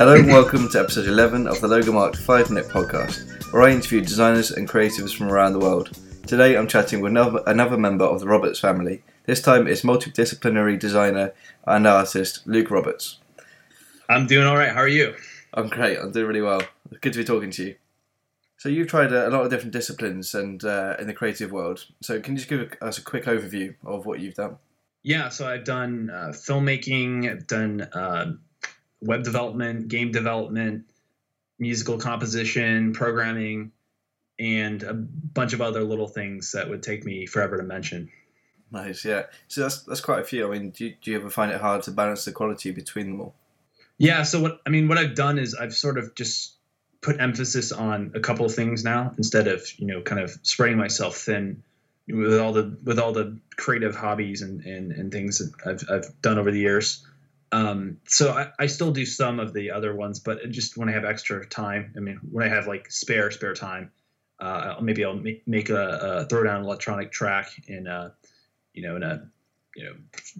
Hello and welcome to episode 11 of the Logomark 5 Minute Podcast, where I interview designers and creatives from around the world. Today I'm chatting with another, another member of the Roberts family. This time it's multidisciplinary designer and artist Luke Roberts. I'm doing all right. How are you? I'm great, I'm doing really well. Good to be talking to you. So you've tried a, a lot of different disciplines and uh, in the creative world. So can you just give us a quick overview of what you've done? Yeah, so I've done uh, filmmaking, I've done uh, web development, game development, musical composition, programming, and a bunch of other little things that would take me forever to mention. Nice, yeah. So that's that's quite a few. I mean, do you, do you ever find it hard to balance the quality between them all? Yeah. So what I mean, what I've done is I've sort of just put emphasis on a couple of things now instead of you know kind of spreading myself thin with all the with all the creative hobbies and and, and things that I've I've done over the years. Um, so I, I still do some of the other ones, but just when I have extra time, I mean, when I have like spare spare time, uh, maybe I'll make, make a, a throw down electronic track in a, you know, in a, you know,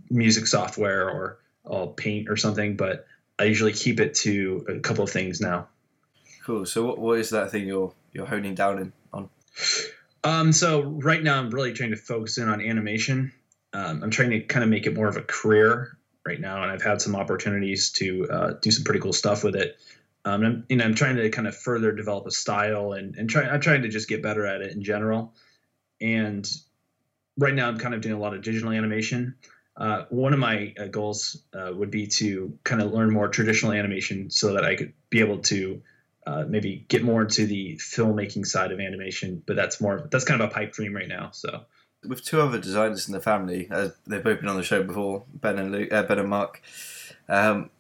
music software or I'll paint or something. But I usually keep it to a couple of things now. Cool. So what, what is that thing you're you're honing down in on? Um, so right now I'm really trying to focus in on animation. Um, I'm trying to kind of make it more of a career right now, and I've had some opportunities to uh, do some pretty cool stuff with it. Um, I'm, you know, I'm trying to kind of further develop a style and and try. I'm trying to just get better at it in general. And right now, I'm kind of doing a lot of digital animation. Uh, one of my uh, goals uh, would be to kind of learn more traditional animation so that I could be able to uh, maybe get more into the filmmaking side of animation. But that's more that's kind of a pipe dream right now. So with two other designers in the family, they've both been on the show before, Ben and Luke, uh, Ben and Mark. Um,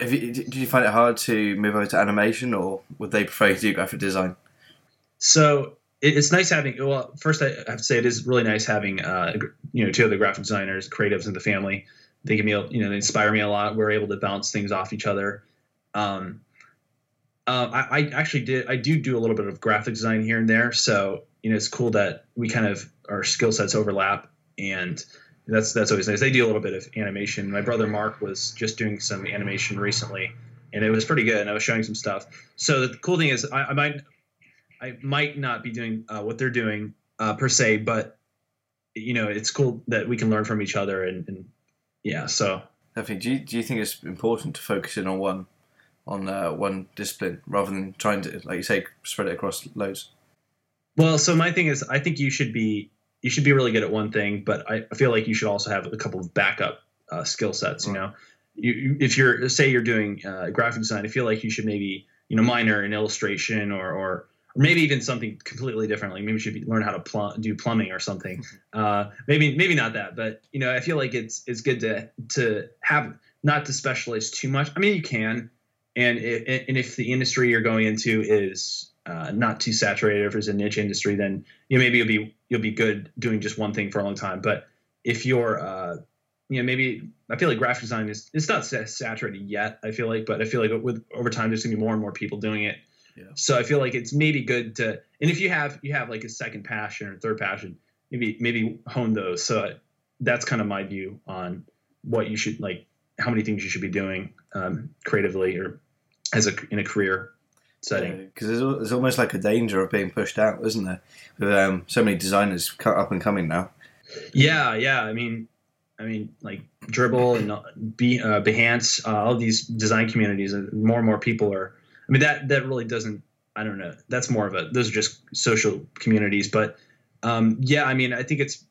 you, did you find it hard to move over to animation, or would they prefer to do graphic design? So it's nice having. Well, first I have to say it is really nice having uh, you know two other graphic designers, creatives in the family. They give me you know they inspire me a lot. We're able to bounce things off each other. Um, uh, I, I, actually did. I do do a little bit of graphic design here and there. So you know, it's cool that we kind of our skill sets overlap, and that's that's always nice. They do a little bit of animation. My brother Mark was just doing some animation recently, and it was pretty good. And I was showing some stuff. So the cool thing is, I, I might I might not be doing uh, what they're doing uh, per se, but you know, it's cool that we can learn from each other, and, and yeah. So definitely, do you, do you think it's important to focus in on one on uh, one discipline rather than trying to, like you say, spread it across loads? Well, so my thing is, I think you should be you should be really good at one thing, but I feel like you should also have a couple of backup uh, skill sets. You know, you, if you're say you're doing uh, graphic design, I feel like you should maybe you know minor in illustration or or maybe even something completely different. Like maybe you should be, learn how to pl- do plumbing or something. Uh, maybe maybe not that, but you know, I feel like it's it's good to to have not to specialize too much. I mean, you can, and and if the industry you're going into is uh, not too saturated, if it's a niche industry, then you know maybe you'll be you'll be good doing just one thing for a long time. But if you're uh, you know maybe I feel like graphic design is it's not saturated yet. I feel like, but I feel like with over time there's gonna be more and more people doing it. Yeah. So I feel like it's maybe good to and if you have you have like a second passion or third passion, maybe maybe hone those. So that's kind of my view on what you should like how many things you should be doing um, creatively or as a in a career setting. Because yeah, there's, there's almost like a danger of being pushed out, isn't there? With um, so many designers cut up and coming now. Yeah, yeah. I mean, I mean, like Dribbble and uh, Be, uh, Behance, uh, all these design communities, and more and more people are. I mean, that that really doesn't. I don't know. That's more of a. Those are just social communities, but um, yeah. I mean, I think it's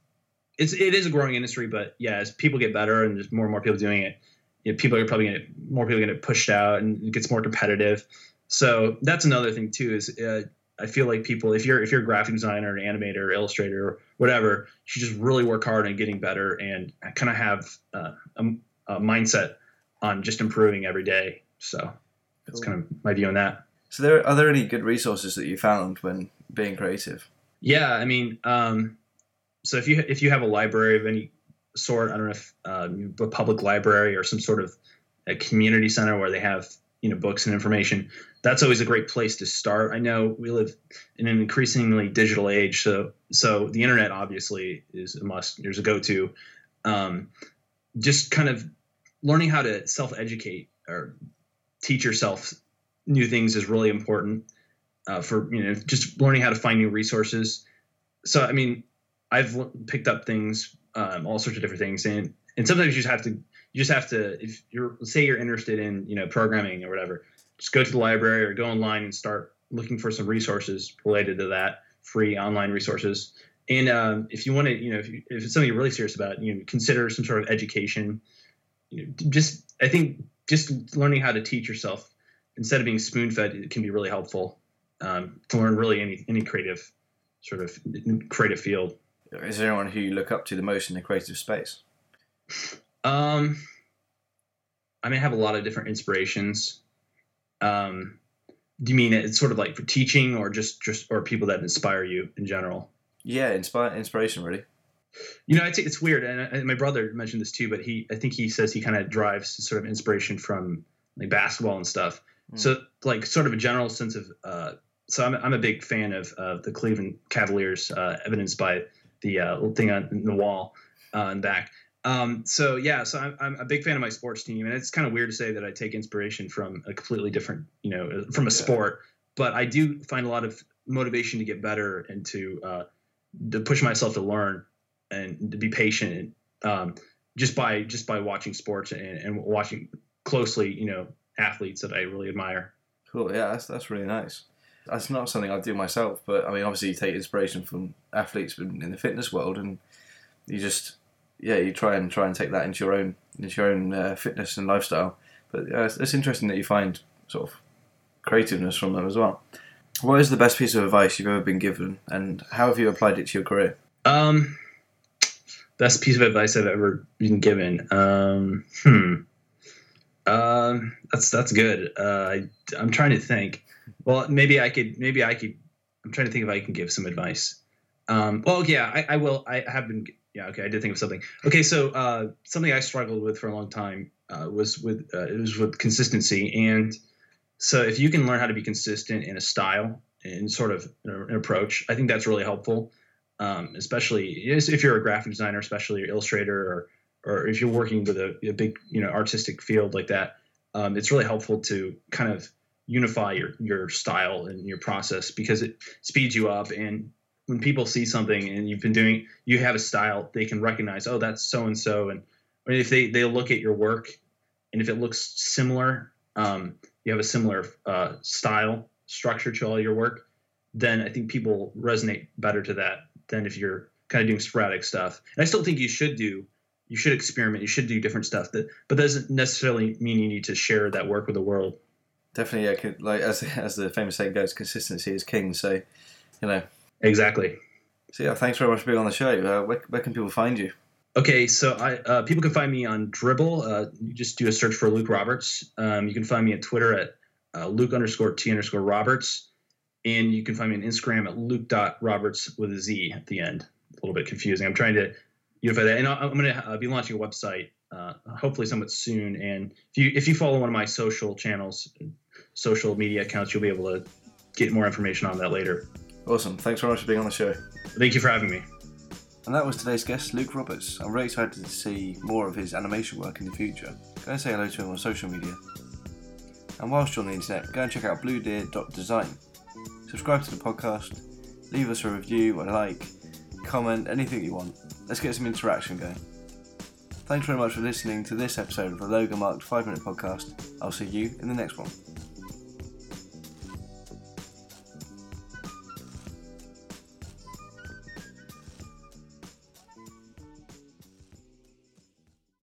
it's it is a growing industry, but yeah, as people get better and there's more and more people doing it, you know, people are probably to more people going to pushed out and it gets more competitive. So that's another thing too. Is uh, I feel like people, if you're if you're a graphic designer, an animator, illustrator, or whatever, you should just really work hard on getting better and kind of have uh, a, a, mindset on just improving every day. So that's cool. kind of my view on that. So there are there any good resources that you found when being creative? Yeah, I mean, um, so if you if you have a library of any sort, I don't know if um, a public library or some sort of a community center where they have you know books and information that's always a great place to start i know we live in an increasingly digital age so so the internet obviously is a must there's a go-to um, just kind of learning how to self-educate or teach yourself new things is really important uh, for you know just learning how to find new resources. So I mean, I've picked up things, um, all sorts of different things, and and sometimes you just have to you just have to if you're say you're interested in you know programming or whatever, just go to the library or go online and start looking for some resources related to that, free online resources. And um, if you want to, you know, if, you, if, it's something you're really serious about, you know, consider some sort of education. You know, just I think just learning how to teach yourself instead of being spoon fed, it can be really helpful um, to learn really any any creative sort of creative field. Is there anyone who you look up to the most in the creative space? Um, I mean, I have a lot of different inspirations. Um, do you mean it's sort of like for teaching, or just just or people that inspire you in general? Yeah, inspire inspiration really. You know, it's it's weird, and my brother mentioned this too. But he, I think he says he kind of drives sort of inspiration from like basketball and stuff. Mm. So like sort of a general sense of. Uh, so I'm I'm a big fan of uh, the Cleveland Cavaliers, uh, evidenced by the uh, thing on the wall uh, in back. Um, so yeah, so I'm, I'm, a big fan of my sports team, and it's kind of weird to say that I take inspiration from a completely different, you know, from a yeah. sport. But I do find a lot of motivation to get better and to uh, to push myself to learn and to be patient, um, just by just by watching sports and, and watching closely, you know, athletes that I really admire. Cool. Yeah, that's that's really nice. That's not something I do myself, but I mean, obviously, you take inspiration from athletes in the fitness world, and you just yeah, you try and try and take that into your own into your own uh, fitness and lifestyle. But yeah, it's, it's interesting that you find sort of creativeness from them as well. What is the best piece of advice you've ever been given, and how have you applied it to your career? Um, best piece of advice I've ever been given. Um, hmm. Um, that's that's good. Uh, I, I'm trying to think. Well, maybe I could. Maybe I could. I'm trying to think if I can give some advice. Um, well, yeah, I, I will. I have been. Yeah, okay. I did think of something. Okay, so uh, something I struggled with for a long time uh, was with uh, it was with consistency, and so if you can learn how to be consistent in a style and sort of an approach, I think that's really helpful. Um, especially if you're a graphic designer, especially your illustrator or or if you're working with a, a big you know artistic field like that, um, it's really helpful to kind of unify your your style and your process because it speeds you up and when people see something and you've been doing you have a style they can recognize oh that's so and so and if they they look at your work and if it looks similar um, you have a similar uh, style structure to all your work then i think people resonate better to that than if you're kind of doing sporadic stuff and i still think you should do you should experiment. You should do different stuff. That, but that doesn't necessarily mean you need to share that work with the world. Definitely, yeah. Like as as the famous saying goes, consistency is king. So, you know. Exactly. So yeah, thanks very much for being on the show. Uh, where, where can people find you? Okay, so I uh, people can find me on Dribbble. Uh, you just do a search for Luke Roberts. Um, you can find me at Twitter at uh, Luke underscore T underscore Roberts, and you can find me on Instagram at Luke dot Roberts with a Z at the end. A little bit confusing. I'm trying to unify that. And I'm going to uh, be launching a website uh, hopefully somewhat soon. And if you if you follow one of my social channels, social media accounts, you'll be able to get more information on that later. Awesome. Thanks very much for being on the show. Thank you for having me. And that was today's guest, Luke Roberts. I'm really excited to see more of his animation work in the future. Go and say hello to him on social media. And whilst you're on the internet, go and check out bluedeer.design. Subscribe to the podcast, leave us a review, a like, comment, anything you want. Let's get some interaction going. Thanks very much for listening to this episode of the Logo Marked 5 Minute Podcast. I'll see you in the next one.